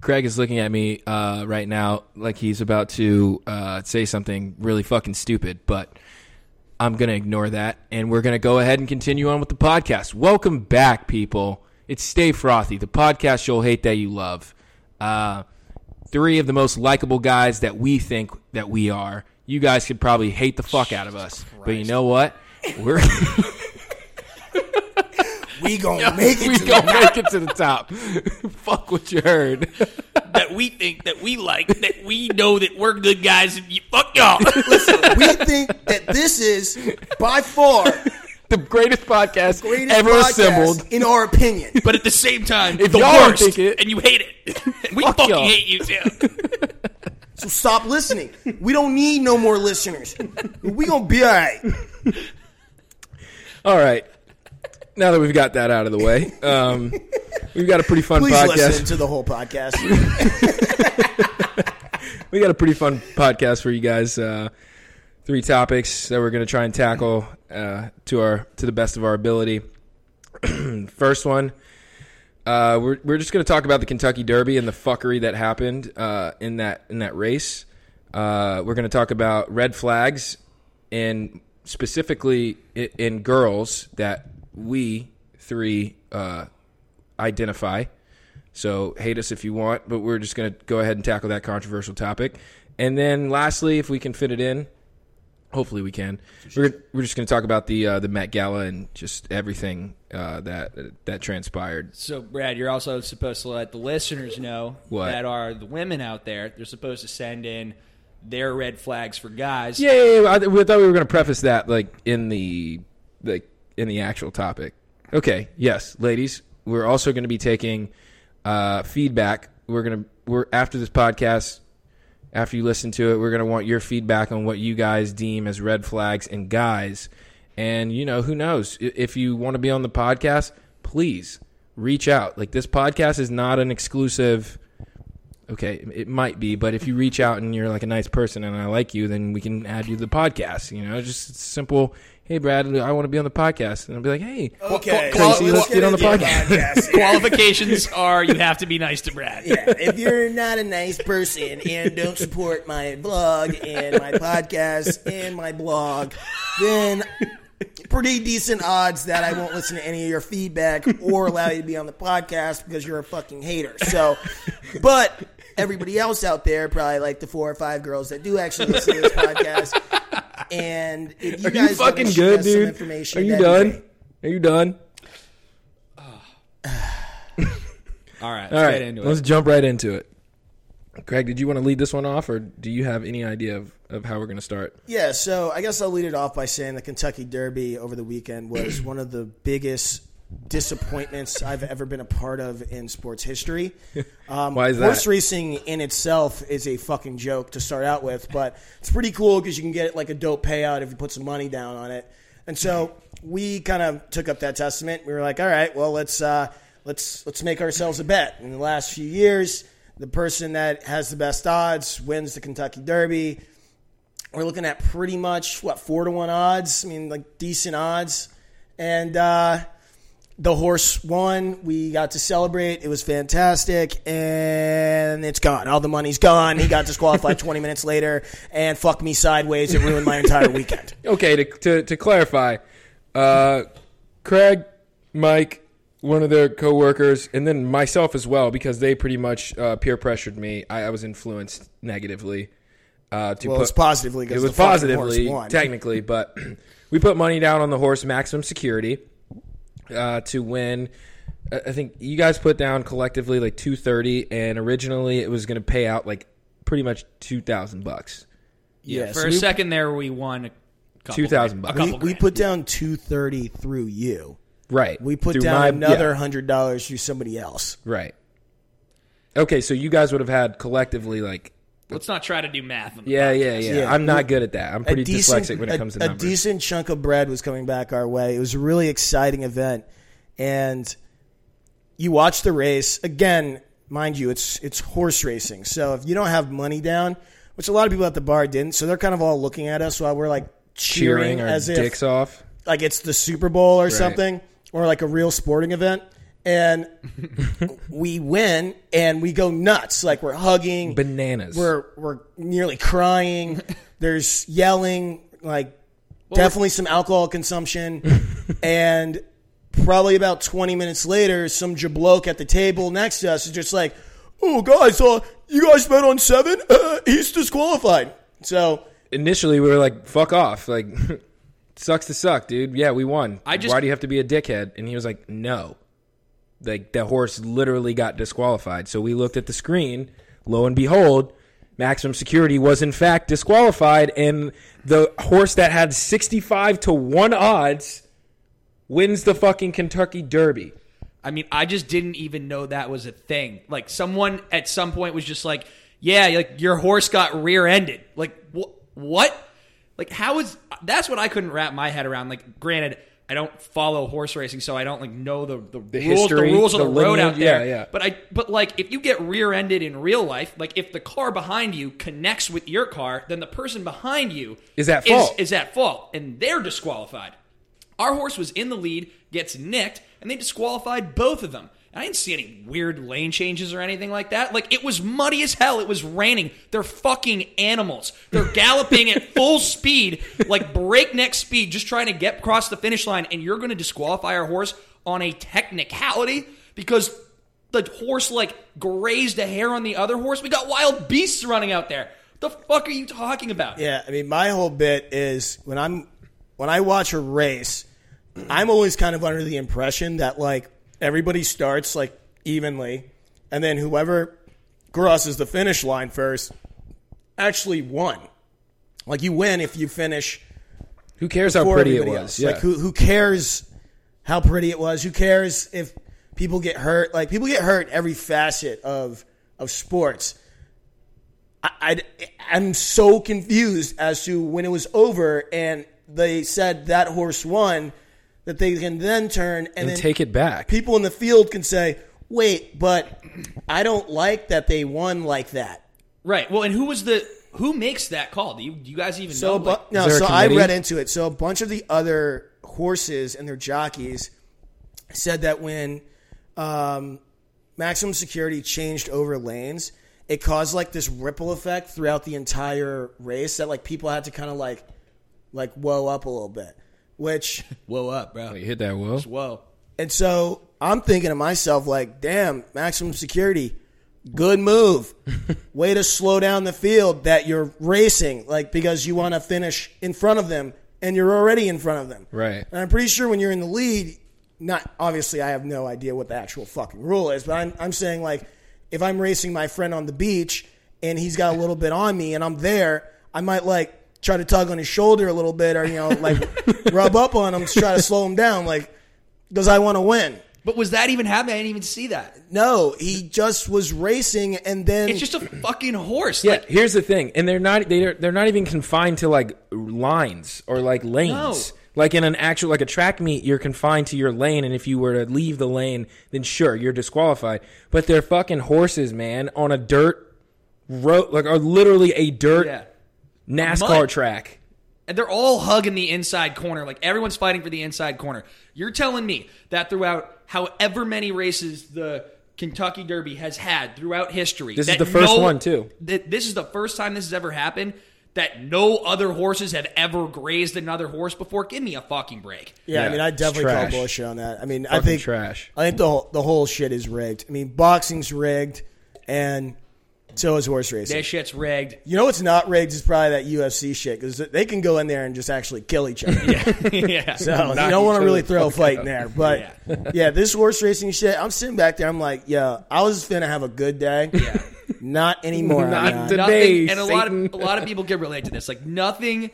Craig is looking at me uh, right now like he's about to uh, say something really fucking stupid, but I'm going to ignore that. And we're going to go ahead and continue on with the podcast. Welcome back, people. It's Stay Frothy, the podcast you'll hate that you love. Uh, three of the most likable guys that we think that we are. You guys could probably hate the fuck out of us. But you know what? We're. We gonna make it we to gonna the make it to the top. Fuck what you heard. that we think that we like that we know that we're good guys and you, fuck y'all. Listen, we think that this is by far The greatest podcast greatest ever podcast assembled. in our opinion. but at the same time, If the y'all worst, think it- and you hate it. we Fuck fucking y'all. hate you too. So stop listening. We don't need no more listeners. We gonna be all right. All right. Now that we've got that out of the way, um, we've got a pretty fun Please podcast. listen to the whole podcast. we got a pretty fun podcast for you guys. Uh, three topics that we're going to try and tackle uh, to our to the best of our ability. First one, uh, we're we're just going to talk about the Kentucky Derby and the fuckery that happened uh, in that in that race. Uh, we're going to talk about red flags and specifically in, in girls that we three uh, identify. So hate us if you want, but we're just going to go ahead and tackle that controversial topic. And then lastly, if we can fit it in, hopefully we can. We're, we're just going to talk about the uh, the Met Gala and just everything uh, that that transpired. So, Brad, you're also supposed to let the listeners know What? that are the women out there. They're supposed to send in their red flags for guys. Yeah, yeah, yeah. I, we thought we were going to preface that like in the like in the actual topic. Okay, yes, ladies, we're also going to be taking uh, feedback. We're gonna we're after this podcast. After you listen to it, we're gonna want your feedback on what you guys deem as red flags and guys. And you know, who knows if you want to be on the podcast, please reach out. Like this podcast is not an exclusive okay, it might be, but if you reach out and you're like a nice person and I like you, then we can add you to the podcast. You know, just simple. Hey, Brad, I want to be on the podcast, and I'll be like, Hey, Okay, Tracy, so let's get on the into podcast. Qualifications are you have to be nice to Brad. Yeah, if you're not a nice person and don't support my blog and my podcast and my blog, then pretty decent odds that I won't listen to any of your feedback or allow you to be on the podcast because you're a fucking hater. So, but everybody else out there, probably like the four or five girls that do actually listen to this podcast. And if you Are guys you wanna fucking share good, some dude? information, Are you done? great. Are you done? All right, let's All right, get into let's it. jump right into it. Craig, did you want to lead this one off, or do you have any idea of, of how we're going to start? Yeah, so I guess I'll lead it off by saying the Kentucky Derby over the weekend was one of the biggest disappointments I've ever been a part of in sports history. Um, Why is that? Horse racing in itself is a fucking joke to start out with, but it's pretty cool because you can get like a dope payout if you put some money down on it. And so we kind of took up that testament. We were like, all right, well let's uh, let's let's make ourselves a bet. In the last few years, the person that has the best odds wins the Kentucky Derby we're looking at pretty much what four to one odds. I mean, like decent odds, and uh, the horse won. We got to celebrate. It was fantastic, and it's gone. All the money's gone. He got disqualified 20 minutes later, and fuck me sideways. It ruined my entire weekend. Okay, to to, to clarify, uh, Craig, Mike, one of their coworkers, and then myself as well, because they pretty much uh, peer pressured me. I, I was influenced negatively. Uh, to Well, put, positively It was the fucking horse positively, technically, but we put money down on the horse maximum security uh, to win. I I think you guys put down collectively like two thirty, and originally it was going to pay out like pretty much two thousand bucks. Yeah, Yeah, for so a we- second there, we won a couple 2,000 bucks. A We, couple we grand. put down 230 through you. Right. We put Through down my- another yeah, hundred dollars through somebody else. right. Okay, so you guys would have had collectively like Let's not try to do math. On the yeah, yeah, yeah, Yeah, I'm not good at that. I'm pretty decent, dyslexic when a, it comes to a numbers. A decent chunk of bread was coming back our way. It was a really exciting event, and you watch the race again. Mind you, it's it's horse racing. So if you don't have money down, which a lot of people at the bar didn't, so they're kind of all looking at us while we're like cheering, cheering our as if dicks off. like it's the Super Bowl or something, or like a real sporting event. And we win, and we go nuts. Like we're hugging, Bananas. we're we're nearly crying. There's yelling, like definitely some alcohol consumption, and probably about 20 minutes later, some jabloke at the table next to us is just like, "Oh, guys, uh, you guys bet on seven? Uh, he's disqualified." So Initially, we were like, "Fuck off!" Like, sucks to suck, dude. Yeah, we won. I just- Why do you have to be a dickhead? And he was like, "No." Like the horse literally got disqualified. So we looked at the screen. Lo and behold, maximum security was in fact disqualified, and the horse that had sixty-five to one odds wins the fucking Kentucky Derby. I mean, I just didn't even know that was a thing. Like someone at some point was just like, "Yeah, like your horse got rear-ended." Like wh- what? Like how is that's what I couldn't wrap my head around. Like granted, I don't follow horse racing, so I don't like know the the, rules, history, the rules of the the, road lineage, out there. yeah, yeah. But I but like if you get rear-ended in real life, like if the car behind you connects with your car, then the person behind you Is at fault. is at fault and they're disqualified. Our horse was in the lead, gets nicked, and they disqualified both of them. And I didn't see any weird lane changes or anything like that. Like it was muddy as hell. It was raining. They're fucking animals. They're galloping at full speed, like breakneck speed, just trying to get across the finish line. And you're going to disqualify our horse on a technicality because the horse like grazed a hair on the other horse. We got wild beasts running out there. The fuck are you talking about? Yeah, I mean, my whole bit is when I'm when I watch a race, I'm always kind of under the impression that like everybody starts like evenly, and then whoever crosses the finish line first actually won. Like you win if you finish Who cares how pretty it was? else. Yeah. Like who who cares how pretty it was? Who cares if people get hurt? Like people get hurt every facet of of sports. I, I am so confused as to when it was over and they said that horse won that they can then turn and, and then take it back. people in the field can say, "Wait, but I don't like that they won like that." Right. Well, and who was the who makes that call? Do you, do you guys even So, know? bu- Like, no, Is there a so I read into it. So a bunch of the other horses and their jockeys said that when um, maximum security changed over lanes, it caused like this ripple effect throughout the entire race that like people had to kind of like like whoa up a little bit, which whoa up, bro. You hit that, Will. Whoa. and so I'm thinking to myself like, damn, maximum security. Good move. Way to slow down the field that you're racing, like because you want to finish in front of them and you're already in front of them. Right. And I'm pretty sure when you're in the lead, not obviously I have no idea what the actual fucking rule is, but I'm I'm saying like if I'm racing my friend on the beach and he's got a little bit on me and I'm there, I might like try to tug on his shoulder a little bit or you know like rub up on him to try to slow him down like because I want to win. But was that even happening? I didn't even see that. No, he just was racing and then It's just a fucking horse. Yeah, Like, here's the thing, and they're not they're they're not even confined to like lines or like lanes. No. Like in an actual like a track meet, you're confined to your lane, and if you were to leave the lane, then sure you're disqualified. But they're fucking horses, man, on a dirt road, like or literally a dirt yeah. NASCAR Mud. track. And they're all hugging the inside corner. Like everyone's fighting for the inside corner. You're telling me that throughout however many races the Kentucky Derby has had throughout history, This is that the first one, too. That this is the first time this has ever happened. That no other horses have ever grazed another horse before. Give me a fucking break. Yeah, I Yeah, mean, I it's definitely call trash. bullshit on that. I mean, I Fucking think trash. I think the whole, the whole shit is rigged. I mean, boxing's rigged, and so is horse racing. This shit's rigged. You know what's not rigged is probably that UFC shit because they can go in there and just actually kill each other. yeah. yeah. So you don't want to really throw a fight out. in there. But yeah. this horse racing shit, I'm sitting back there. I'm like, yeah, I was gonna have a good day. Yeah. Not anymore. Not not. today. nothing, and a lot of a lot of people can relate to this. Like nothing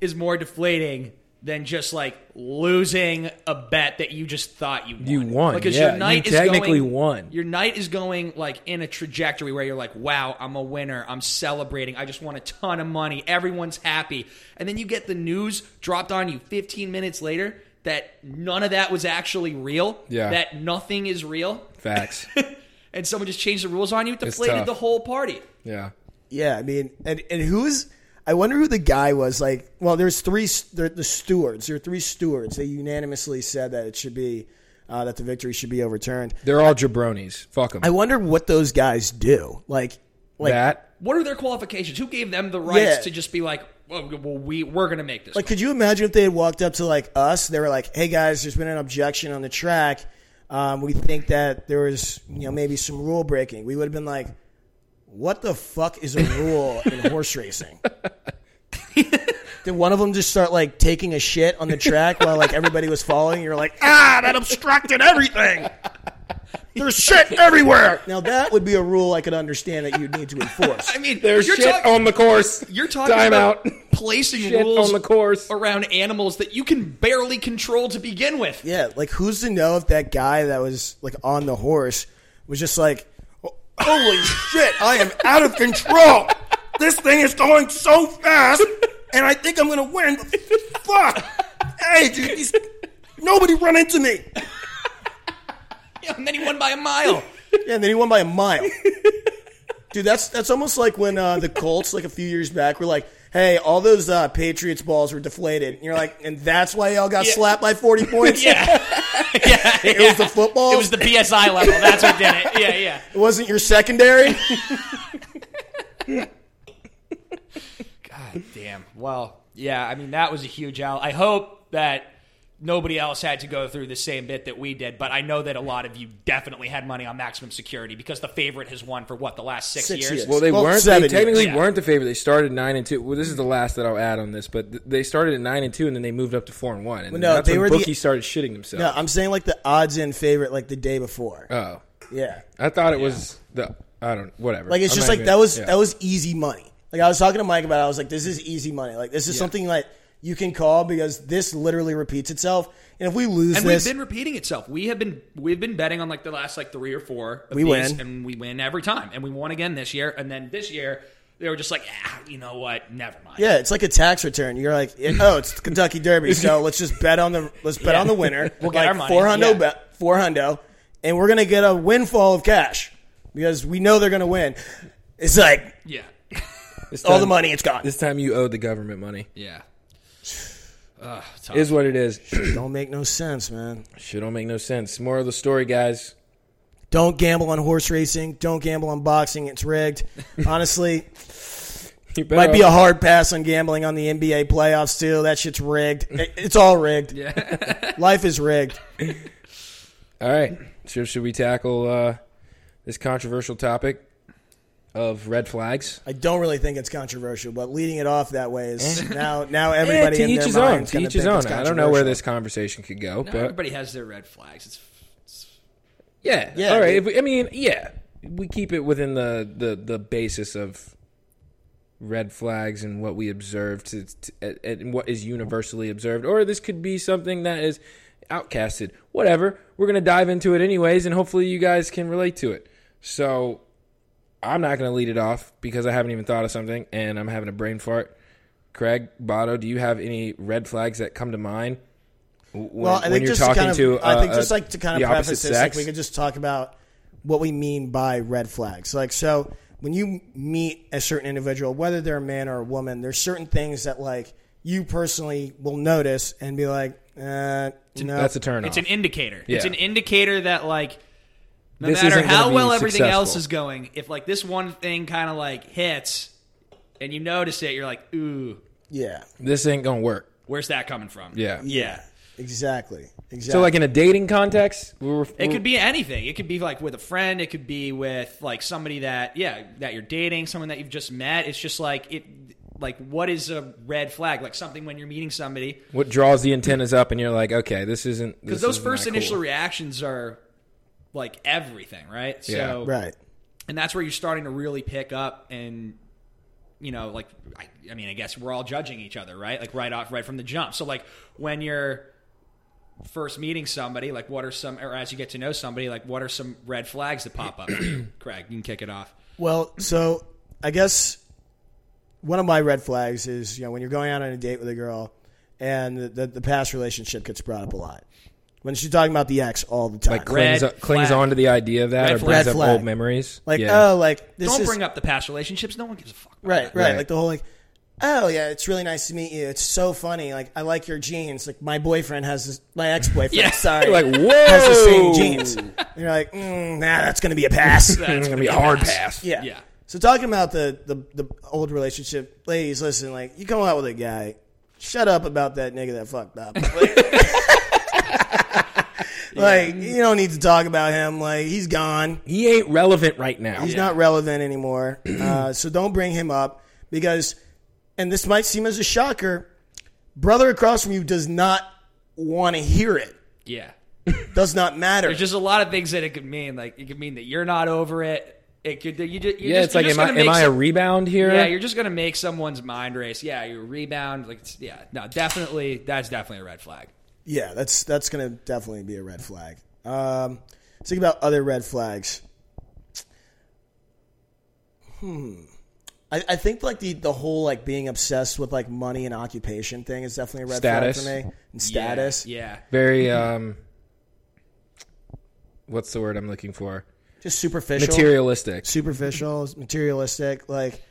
is more deflating than just like losing a bet that you just thought you won. You won, because yeah. your night You is technically going, won. Your night is going like in a trajectory where you're like, wow, I'm a winner. I'm celebrating. I just won a ton of money. Everyone's happy, and then you get the news dropped on you 15 minutes later that none of that was actually real. Yeah. that nothing is real. Facts. And someone just changed the rules on you, it deflated the whole party. yeah. Yeah, I mean, and and who's? I wonder who the guy was. Like, well, there's three. There, the stewards. There are three stewards. They unanimously said that it should be uh, that the victory should be overturned. They're all jabronis. Fuck them. I wonder what those guys do. Like, like, that What are their qualifications? Who gave them the rights Yeah. to just be like, well, well we we're gonna make this? like, could you imagine if they had walked up to like us? They were like, "Hey guys, there's been an objection on the track. Um, we think that there was, you know, maybe some rule breaking." We would have been like, "What the fuck is a rule in horse racing?" Did one of them just start like taking a shit on the track while like everybody was following? You're like, ah, that obstructed everything. There's shit everywhere. Now that would be a rule I could understand that you'd need to enforce. I mean, there's you're shit talk- on the course. You're talking Time about out. placing Shit rules on the course. around animals that you can barely control to begin with. Yeah, like who's to know if that guy that was like on the horse was just like, holy shit, I am out of control. This thing is going so fast, and I think I'm gonna win. Fuck! Hey, dude, nobody run into me. Yeah, and then he won by a mile. Yeah, and then he won by a mile. Dude, that's that's almost like when uh, the Colts, like a few years back, were like, "Hey, all those uh, Patriots balls were deflated." And you're like, "And that's why y'all got Yeah. slapped by 40 points." Yeah, yeah. It was the football. It was the PSI level. That's what did it. Yeah, yeah. It wasn't your secondary. God damn. Well, yeah. I mean, that was a huge out. I hope that nobody else had to go through the same bit that we did, but I know that a lot of you definitely had money on maximum security because the favorite has won for what the last six, Six years. years. Well, they Well, weren't. They technically years. weren't the favorite. They started nine and two. Well, this is the last that I'll add on this, but th- they started at nine and two, and then they moved up to four and one. And Well, no, that's they when were the- bookies started shitting themselves. No, I'm saying like the odds-in favorite, like the day before. oh, Yeah, I thought it was the. I don't. Know. Whatever. like it's I'm just like even- that was yeah. that was easy money. Like I was talking to Mike about, it, I was like, this is easy money. Like this is Yeah. something like you can call because this literally repeats itself. And if we lose and this, we've been repeating itself. We have been we've been betting on like the last like three or four. of We these, win. and we win every time, and we won again this year. And then this year they were just like, ah, you know what? Never mind. yeah, it's like a tax return. You're like, oh, it's the Kentucky Derby, so let's just bet on the let's bet Yeah. on the winner. We'll get like our money. four hundo, Yeah. bet four hundo, and we're gonna get a windfall of cash because we know they're gonna win. It's like yeah, This all the money, it's gone. This time you owe the government money. yeah. Ugh. Is what it is. Don't make no sense, man. Shit don't make no sense. More of the story, guys. Don't gamble on horse racing. Don't gamble on boxing. It's rigged. Honestly, might be a hard pass on gambling on the NBA playoffs too. That shit's rigged. It's all rigged. Yeah. Life is rigged. All right. So should we tackle uh, this controversial topic of red flags? I don't really think it's controversial, but leading it off that way is now now everybody Eh, to in each their his own. mind To each his own. I don't know where this conversation could go, No, but everybody has their red flags. It's yeah, Yeah, All right. If we, I mean, yeah, we keep it within the the the basis of red flags and what we observed to, to, and what is universally observed, or this could be something that is outcasted. Whatever. We're gonna dive into it anyways, and hopefully you guys can relate to it. So I'm not gonna lead it off because I haven't even thought of something, and I'm having a brain fart. Craig Botto, do you have any red flags that come to mind? When, Well, I when think you're just talking to kind of, to, I think uh, just uh, like to kind of preface this, like we could just talk about what we mean by red flags. Like, so when you meet a certain individual, whether they're a man or a woman, there's certain things that like you personally will notice and be like, uh, no, that's a turn it's an indicator. It's an indicator that like no This matter how well everything else is going, if like this one thing kind of like hits and you notice it, you're like, ooh, yeah, this ain't gonna work. where's that coming from? Yeah. Yeah. exactly, exactly. So, like in a dating context, we were, It could be anything. It could be like with a friend. It could be with like somebody that yeah that you're dating, someone that you've just met. It's just like it. Like what is a red flag? Like something when you're meeting somebody what draws the antennas up, and you're like, okay, this isn't because those isn't first initial cool. reactions are like everything, right? So right. and that's where you're starting to really pick up and you know like I, I mean i guess we're all judging each other right like right off right from the jump so like when you're first meeting somebody like what are some or as you get to know somebody like what are some red flags that pop up craig you can kick it off Well, so I guess one of my red flags is you know when you're going out on a date with a girl and the, the, the past relationship gets brought up a lot. When she's talking about the ex all the time, like clings, Red clings flag. on to the idea of that Red or flag. brings Red up flag. old memories. like yeah. oh, like this don't is bring up the past relationships no one gives a fuck right, right, Right. like the whole like, oh yeah, it's really nice to meet you. It's so funny. Like I like your jeans. Like my boyfriend has this, my ex boyfriend. Yeah. Sorry, You're like, has the same whoa. jeans. And you're like, mm, nah, that's gonna be a pass. It's gonna be a hard pass. Yeah. Yeah. So talking about the, the the old relationship, ladies, listen, like you come out with a guy, shut up about that nigga that fucked up. Like, you don't need to talk about him. Like he's gone. He ain't relevant right now. He's not relevant anymore. Uh, so don't bring him up because, and this might seem as a shocker, brother across from you does not want to hear it. Yeah. Does not matter. There's just a lot of things that it could mean. Like it could mean that you're not over it. It could. You just, you're yeah, just, it's like, you're just am I am make I a rebound here? Yeah, you're just gonna make someone's mind race. Yeah, you rebound. Like, it's, yeah, no, definitely, that's definitely a red flag. Yeah, that's that's gonna definitely be a red flag. Um, let's think about other red flags. Hmm. I, I think like the the whole like being obsessed with like money and occupation thing is definitely a red Status. flag for me. And status. Yeah, yeah. very um. What's the word I'm looking for? Just superficial. Materialistic. Superficial, materialistic, like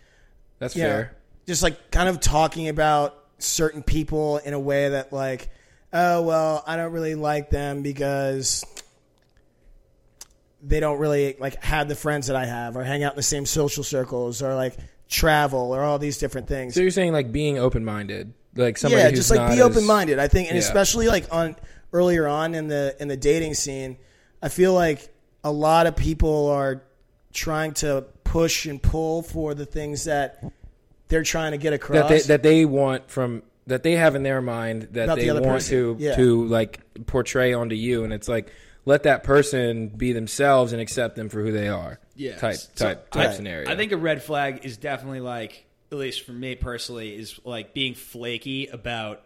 That's yeah, fair. just like kind of talking about certain people in a way that like, oh well, I don't really like them because they don't really like have the friends that I have, or hang out in the same social circles, or like travel, or all these different things. So you're saying like being open minded, like somebody yeah, just like be open minded. I think, and Yeah. especially like on earlier on in the in the dating scene, I feel like a lot of people are trying to push and pull for the things that they're trying to get across. that they that they want from that they have in their mind that About they other want person. to Yeah. to like portray onto you, and it's like let that person be themselves and accept them for who they are. Yeah. type So, type type I- scenario. I think a red flag is definitely like, at least for me personally, is like being flaky about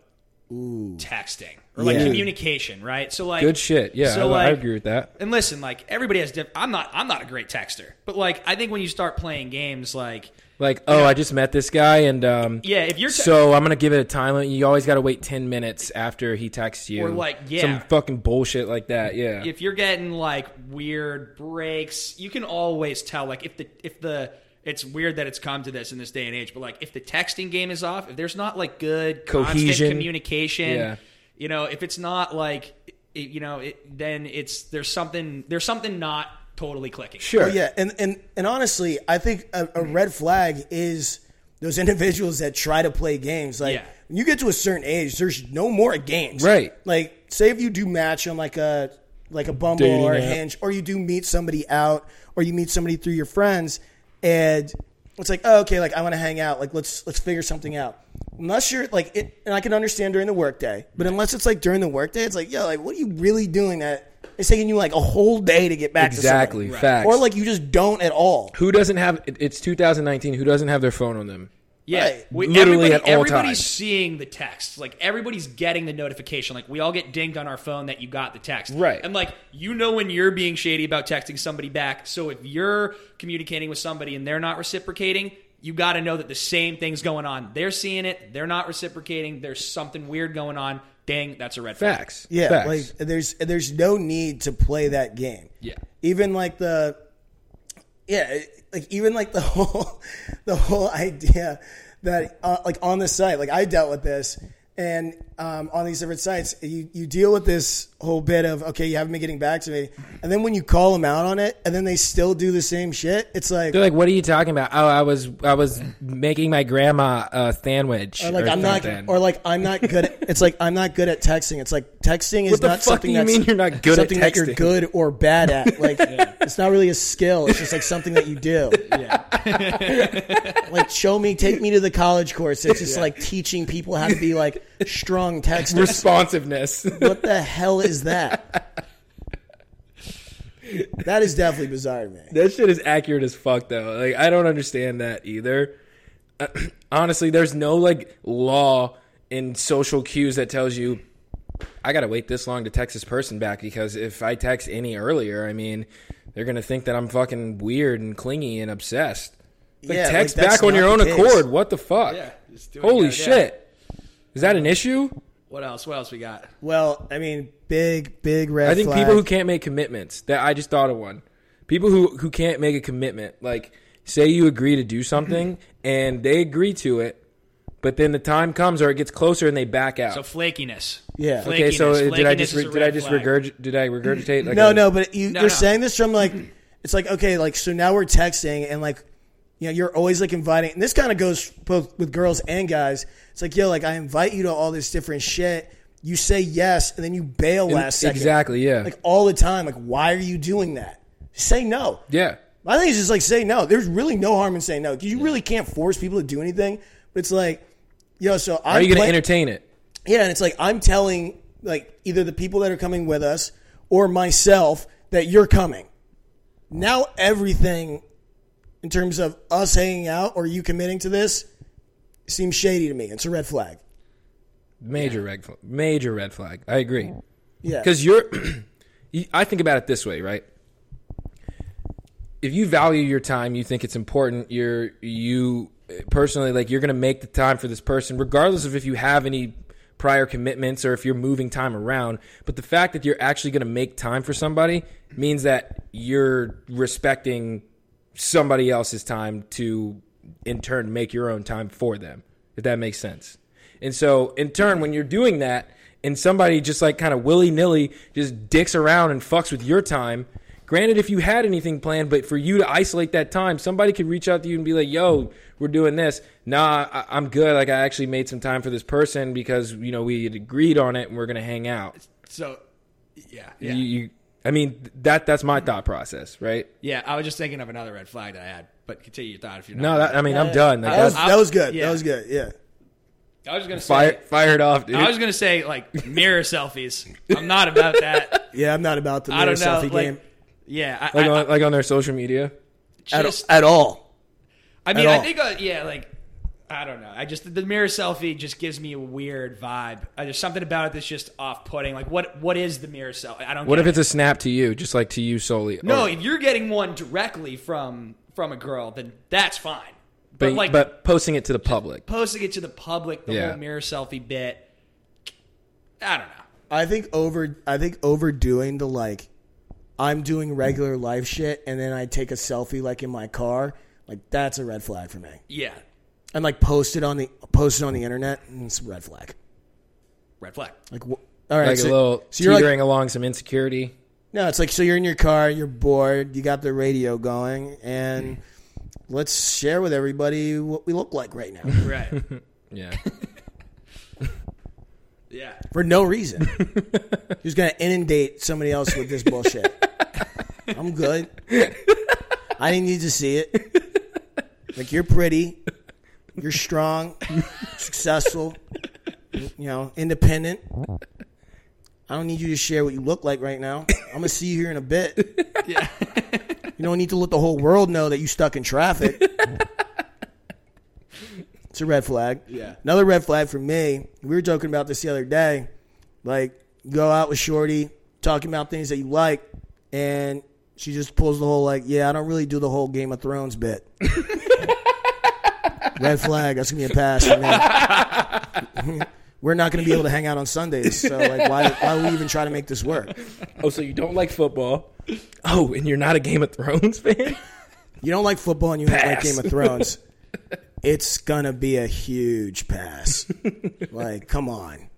texting or like Yeah. communication, right? So like good shit. Yeah, So I, I agree with that. And listen, like everybody has different. I'm not. I'm not a great texter, but like I think when you start playing games, like Like, oh, I just met this guy, and um, yeah, if you're te- so I'm gonna give it a time limit. You always got to wait ten minutes after he texts you, Or, like, yeah. some fucking bullshit like that. Yeah, if you're getting like weird breaks, you can always tell. Like if the if the it's weird that it's come to this in this day and age, but like if the texting game is off, if there's not like good constant Cohesion. communication, Yeah. you know, if it's not like you know, it, then it's there's something there's something not totally clicking. sure. Oh, yeah, and and and honestly, I think a, a mm-hmm. red flag is those individuals that try to play games. Like Yeah. when you get to a certain age, there's no more games. Right. Like, say if you do match on like a like a Bumble Dating or a app. Hinge, or you do meet somebody out, or you meet somebody through your friends, and it's like, oh, okay, like I want to hang out. Like let's let's figure something out. Unless you're like, it, and I can understand during the workday, but unless it's like during the workday, it's like, yo, like what are you really doing that? It's taking you like a whole day to get back Exactly. to somebody. Facts. Or like you just don't at all. who doesn't have? it- It's 2019. Who doesn't have their phone on them? Yeah, Right. we, Literally everybody, at all everybody's times. seeing the text. Like everybody's getting the notification. Like we all get dinged on our phone that you got the text. Right. And like you know when you're being shady about texting somebody back. So if you're communicating with somebody and they're not reciprocating, you got to know that the same thing's going on. They're seeing it. They're not reciprocating. There's something weird going on. Dang, that's a red flag. Facts. Yeah, Facts. like there's there's no need to play that game. Yeah. Even like the yeah, like even like the whole the whole idea that uh, like on the site, like I dealt with this and um, on these different sites, you, you deal with this whole bit of okay, you haven't been getting back to me, and then when you call them out on it, and then they still do the same shit, it's like They're like, "What are you talking about?" Oh, I was I was making my grandma a sandwich. or like or I'm not, or like I'm not good. At, it's like I'm not good at texting. It's like texting is not something that's mean you're not good at something that you're good or bad at. Like it's not really a skill. It's just like something that you do. Yeah. Like show me, take me to the college course. It's just like teaching people how to be like strong text responsiveness. what the hell is that? That is definitely bizarre man. that shit is accurate as fuck though. Like I don't understand that either. Uh, honestly, there's no like law in social cues that tells you I gotta wait this long to text this person back because if I text any earlier, I mean, they're gonna think that I'm fucking weird and clingy and obsessed. Like Yeah, text that's back on your own case. accord. What the fuck? Yeah, just do Holy gotta shit. Is that an issue? What else? What else we got? Well, I mean, big, big red. I think flag. people who can't make commitments. That I just thought of one. People who who can't make a commitment. Like say you agree to do something and they agree to it, but then the time comes or it gets closer and they back out. So flakiness. Yeah. Flakiness. okay, so uh, did I just re- did I just flag. regurg did I regurgitate? Like no, a- no, but you, No, you're no. saying this from like it's like okay, like so now we're texting and like you know you're always like inviting. And this kind of goes both with girls and guys. It's like yo, like I invite you to all this different shit. You say yes, and then you bail last second. Exactly. Yeah. Like all the time. Like why are you doing that? Say no. yeah. My thing is just like say no. There's really no harm in saying no. You really can't force people to do anything. But it's like, yo, so I'm Are you going to entertain it? yeah, and it's like I'm telling like either the people that are coming with us or myself that you're coming. Now everything in terms of us hanging out or you committing to this seems shady to me. It's a red flag. Major red flag. Major red flag. I agree. Yeah. Because you're, I think about it this way, right? If you value your time, you think it's important. You're you personally like you're going to make the time for this person, regardless of if you have any prior commitments or if you're moving time around. But the fact that you're actually going to make time for somebody means that you're respecting somebody else's time to, in turn, make your own time for them. If that makes sense. And so, in turn, when you're doing that, and somebody just like kind of willy nilly just dicks around and fucks with your time. Granted, if you had anything planned, but for you to isolate that time, somebody could reach out to you and be like, "Yo, we're doing this." Nah, I- I'm good. Like I actually made some time for this person because you know we had agreed on it and we're gonna hang out. So, yeah, yeah, You, you, I mean, that that's my thought process, right? yeah. I was just thinking of another red flag that I had, but continue your thought if you're not. No, that, I mean, I'm Uh, done. Like, that, was, that was good. yeah. That was good. Yeah. I was gonna say. fire, fired off, dude. I was gonna say like mirror selfies. I'm not about that. Yeah, I'm not about the I mirror don't know. selfie Like, game yeah, I, like, I, on, like on their social media. at, just, at all. I mean, at I all. think, uh, yeah, like, I don't know. I just the mirror selfie just gives me a weird vibe. Uh, there's something about it that's just off-putting. Like, what what is the mirror selfie? I don't. What get if it. it's a snap to you, just like to you solely? no? Or- If you're getting one directly from from a girl, then that's fine. but But, like but posting it to the public. posting it to the public, the Yeah. whole mirror selfie bit. I don't know. I think over I think overdoing the like I'm doing regular life shit and then I take a selfie like in my car, like that's a red flag for me. Yeah, And like post it on the post it on the internet, mm, it's a red flag. red flag. Like wh- all right, Like so, a little so you're like teetering along some insecurity. no, it's like so you're in your car, you're bored, you got the radio going, and let's share with everybody what we look like right now Right. Yeah. yeah. for no reason. Just gonna inundate somebody else with this bullshit. I'm good. I didn't need to see it. Like you're pretty, you're strong, successful, you know, independent. I don't need you to share what you look like right now. I'm gonna see you here in a bit. Yeah. You don't need to let the whole world know that you stuck in traffic. It's a red flag. Yeah. Another red flag for me. We were joking about this the other day. Like, you go out with Shorty, talking about things that you like, and she just pulls the whole like, yeah, I don't really do the whole Game of Thrones bit. red flag. That's gonna be a pass. We're not gonna be able to hang out on Sundays, so like, why why would we even try to make this work? oh, so you don't like football? Oh, and you're not a Game of Thrones fan? You don't like football and you don't like Game of Thrones. it's gonna be a huge pass. like, come on.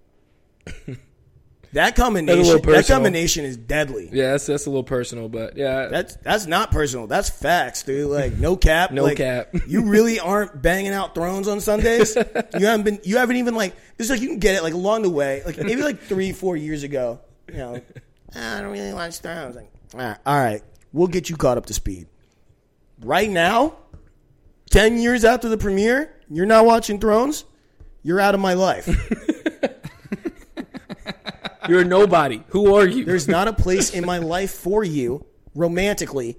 That combination, that combination is deadly. Yeah, that's that's a little personal, but yeah. That's that's not personal. That's facts, dude. Like no cap. No Like, cap. you really aren't banging out thrones on Sundays. you haven't been. You haven't even like. It's like you can get it like along the way. Like maybe like three, four years ago. You know, "Ah, I don't really watch thrones. Like, all right, all right, we'll get you caught up to speed. Right now, ten years after the premiere, you're not watching Thrones. You're out of my life. you're a nobody. Who are you? There's not a place in my life for you romantically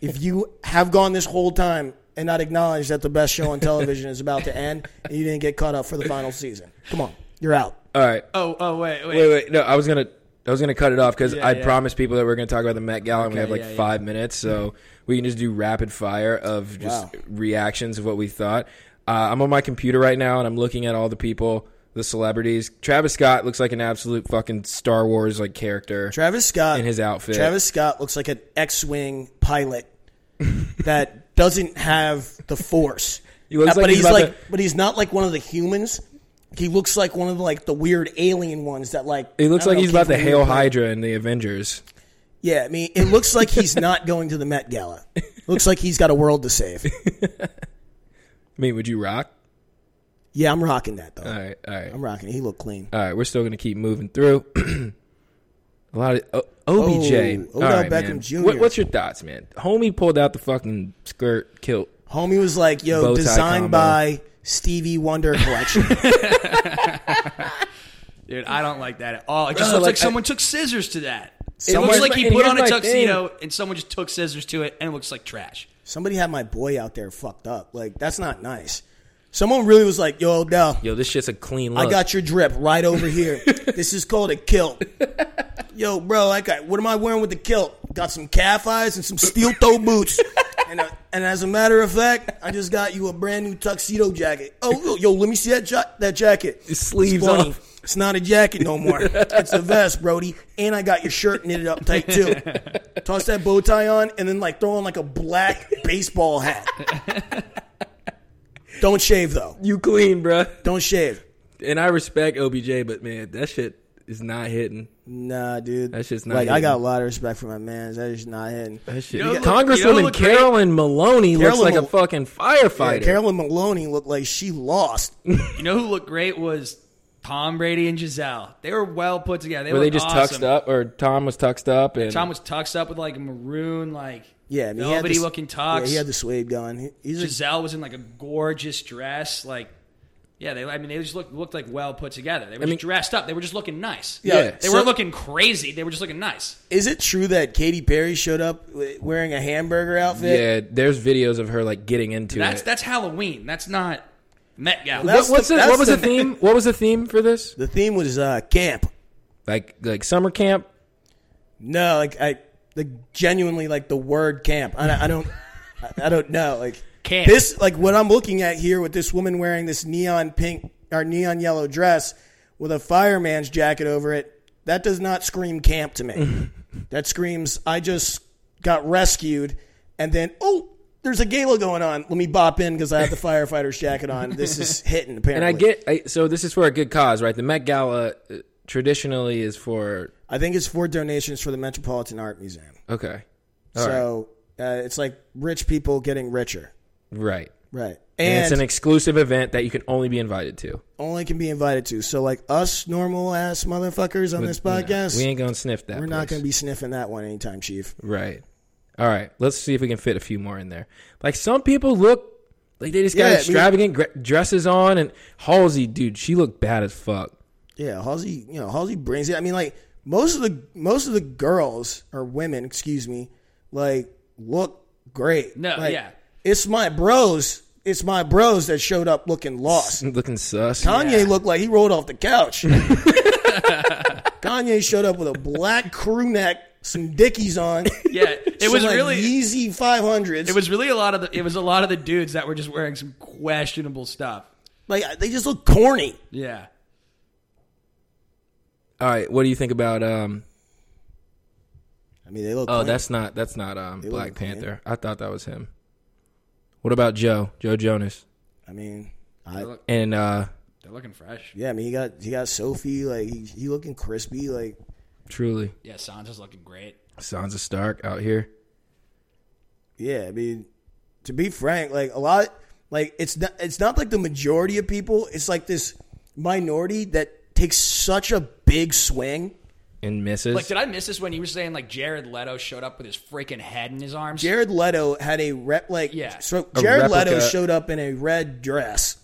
if you have gone this whole time and not acknowledged that the best show on television is about to end and you didn't get caught up for the final season. Come on, you're out. All right. Oh, oh, wait, wait. Wait, wait. No, I was gonna I was gonna cut it off because Yeah, I yeah. promised people that we are gonna talk about the Met Gala and we have like yeah, yeah. five minutes, so we can just do rapid fire of just Wow. reactions of what we thought. Uh, I'm on my computer right now and I'm looking at all the people, the celebrities. Travis Scott looks like an absolute fucking Star Wars like character. Travis Scott In his outfit. Travis Scott looks like an X-wing pilot that doesn't have the force. He looks like but he's, he's, like, to, but he's not like one of the humans. He looks like one of the, like the weird alien ones that like. he looks like don't he's about to hail. Hydra in the Avengers. Yeah, I mean, it looks like he's not going to the Met Gala. looks like he's got a world to save. I mean, would you rock? Yeah, I'm rocking that though. All right, all right, I'm rocking. it. He looked clean. all right. We're still gonna keep moving through. A lot of o- OBJ. Oh, All Odell right, Beckham man. Jr.. What, what's your thoughts, man? Homie pulled out the fucking skirt kilt. Homie was like, "Yo, designed combo. by Stevie Wonder collection." Dude, I don't like that at all. It just Bro, looks like, like, I- someone took scissors to that. It looks like he put on a my tuxedo and someone just took scissors to it, and it looks like trash. Somebody had my boy out there fucked up. Like that's not nice. Someone really was like, "Yo, Odell, Yo, this shit's a clean look. I got your drip right over here. this is called a kilt. Yo, bro, I got. What am I wearing with the kilt? Got some calf eyes and some steel toe boots. And, uh, and as a matter of fact, I just got you a brand new tuxedo jacket. Oh, yo, let me see that ja- that jacket. His sleeves it's off. It's not a jacket no more. It's a vest, Brody. And I got your shirt knitted up tight too. Toss that bow tie on, and then like throw on like a black baseball hat. Don't shave though. you clean, bruh. Don't shave. And I respect OBJ, but man, that shit is not hitting. Nah, dude. That's just not like I got a lot of respect for my man. That is not hitting. That shit. You know Congresswoman you know who look great? Carolyn Maloney looks Carolyn like a Mal- fucking Yeah, firefighter. Carolyn Maloney looked like she lost. You know who looked great was Tom Brady and Gisele. They were well put together. They Were they just awesome. tuxed up, or Tom was tuxed up, and Tom was tuxed up with like a maroon, like Yeah, I mean, he had velvety this- looking Yeah, he had the suede going. He, he's a, Gisele was in like a gorgeous dress, like. Yeah, they. I mean, they just looked looked like well put together. They were mean- just dressed up. They were just looking nice. Yeah. they so- weren't looking crazy. They were just looking nice. is it true that Katy Perry showed up wearing a hamburger outfit? yeah, there's videos of her like getting into That's it. that's Halloween. That's not Met Gala. That's what, what's the- the, that's what was the the- theme? What was the theme for this? The theme was uh, camp. Like like summer camp? No, like I, the genuinely like the word camp. I, I don't, I, I don't know. Like Camp. this, like what I'm looking at here with this woman wearing this neon pink or neon yellow dress with a fireman's jacket over it. That does not scream camp to me. that screams I just got rescued, and then oh. There's a gala going on. Let me bop in because I have the firefighter's jacket on. This is hitting apparently. And. I get I, so this is for a good cause, right? The Met Gala uh, traditionally is for I think it's for donations for the Metropolitan Art Museum. okay, All right. so uh, it's like rich people getting richer. right. Right. And, And, it's an exclusive event that you can only be invited to. only can be invited to. So like us normal ass motherfuckers on this podcast, We ain't gonna sniff that. we're not going to be sniffing that one anytime, Chief. Right. All right. Let's see if we can fit a few more in there. Like some people look like they just got Yeah, I mean- extravagant dresses on, and Halsey, dude, she looked bad as fuck. Yeah, Halsey, you know, Halsey brings it. I mean, like most of the most of the girls or women, excuse me, like look great. No, Like, yeah. It's my bros. It's my bros that showed up looking lost. Looking sus. Kanye looked like he rolled off the couch. Kanye showed up with a black crew neck, some Dickies on. Yeah, it some, was like, really Yeezy 500s. it was really a lot of the it was a lot of the dudes that were just wearing some questionable stuff. like they just look corny. Yeah. All right. What do you think about? um I mean, they look. Oh, clean. that's not that's not um look Black clean. Panther. I thought that was him. What about Joe? Joe Jonas I mean, I look- and uh They're looking fresh. yeah. I mean, he got he got Sophie. Like he, he looking crispy. Like truly Yeah, Sansa's looking great. Sansa Stark out here. yeah. I mean, to be frank, like a lot. Like it's not it's not like the majority of people. It's like this minority that takes such a big swing. And misses. Like, did I miss this when you were saying like Jared Leto showed up with his freaking head in his arms? Jared Leto had a rep like Yeah. So Jared Leto showed up in a red dress.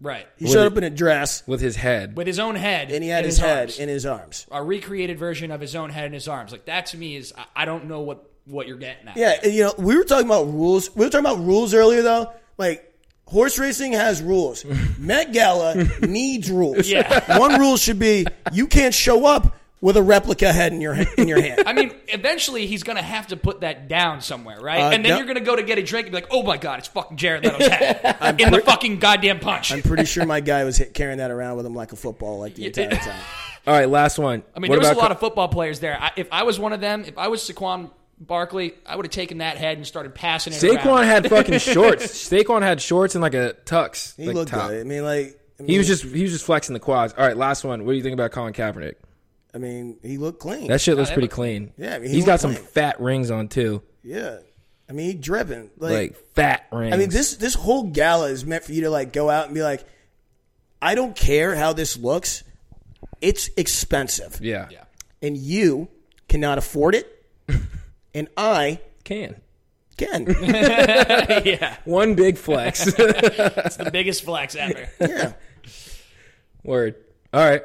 Right. He With showed it- up in a dress with his head. With his own head. and he had in his, head arms. in his arms. a recreated version of his own head in his arms. Like that to me is I, I don't know what what you're getting at. Yeah, and, you know, we were talking about rules. We were talking about rules earlier, though. Like, horse racing has rules. Met Gala needs rules. Yeah. One rule should be you can't show up with a replica head in your in your hand. I mean, eventually he's gonna have to put that down somewhere, right? Uh, and then no- you're gonna go to get a drink and be like, "Oh my god, it's fucking Jared Leto's head in the fucking goddamn punch." I'm pretty sure my guy was hit, carrying that around with him like a football, like the entire time. All right, last one. I mean, What there was a lot Co- of football players there. I, if I was one of them, if I was Saquon Barkley, I would have taken that head and started passing it Saquon around. had fucking shorts. Saquon had shorts and like a tux. He like looked top. good. I mean, like I mean, He was just he was just flexing the quads. All right, last one. What do you think about Colin Kaepernick? I mean, he looked clean. That shit looks pretty clean. Yeah, I mean, he he's got looked some clean. fat rings on too, yeah. I mean, he dripping. Like, like fat rings. I mean, this this whole gala is meant for you to like go out and be like, I don't care how this looks. It's expensive, yeah, Yeah. and you cannot afford it, and I can can. yeah, one big flex. it's the biggest flex ever. yeah. Word. All right.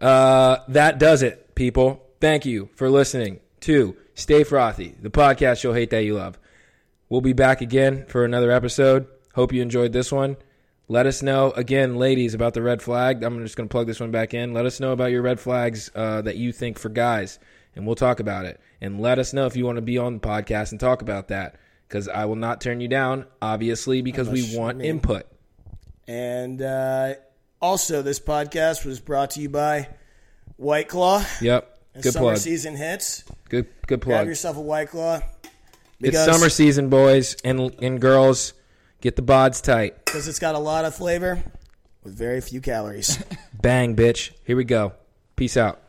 Uh, that does it, people. Thank you for listening to Stay Frothy, the podcast you'll hate that you love. We'll be back again for another episode. Hope you enjoyed this one. Let us know again, ladies, about the red flag. I'm just going to plug this one back in. Let us know about your red flags uh, that you think for guys, and we'll talk about it. And let us know if you want to be on the podcast and talk about that, because I will not turn you down, obviously, because we want input. And uh, also, this podcast was brought to you by White Claw. Yep. As Good summer plug. season hits, Good good plug. grab yourself a White Claw. It's summer season, boys and and girls. Get the bods tight. because it's got a lot of flavor with very few calories. Bang, bitch. Here we go. Peace out.